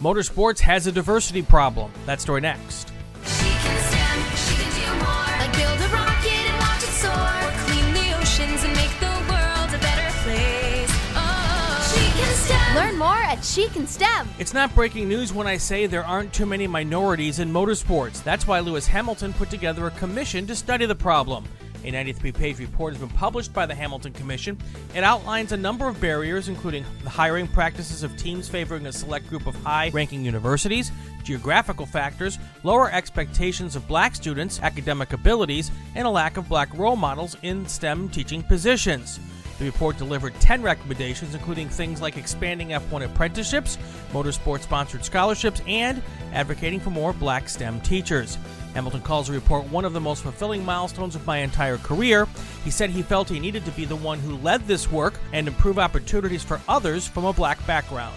Motorsports has a diversity problem. That story next. She can STEM, she can do more. Like build a rocket and watch it soar. Or clean the oceans and make the world a better place. Oh, she can STEM. Learn more at She Can STEM. It's not breaking news when I say there aren't too many minorities in motorsports. That's why Lewis Hamilton put together a commission to study the problem. A 93 page report has been published by the Hamilton Commission. It outlines a number of barriers, including the hiring practices of teams favoring a select group of high ranking universities, geographical factors, lower expectations of black students, academic abilities, and a lack of black role models in STEM teaching positions. The report delivered 10 recommendations, including things like expanding F1 apprenticeships, motorsport sponsored scholarships, and advocating for more black STEM teachers. Hamilton calls the report one of the most fulfilling milestones of my entire career. He said he felt he needed to be the one who led this work and improve opportunities for others from a black background.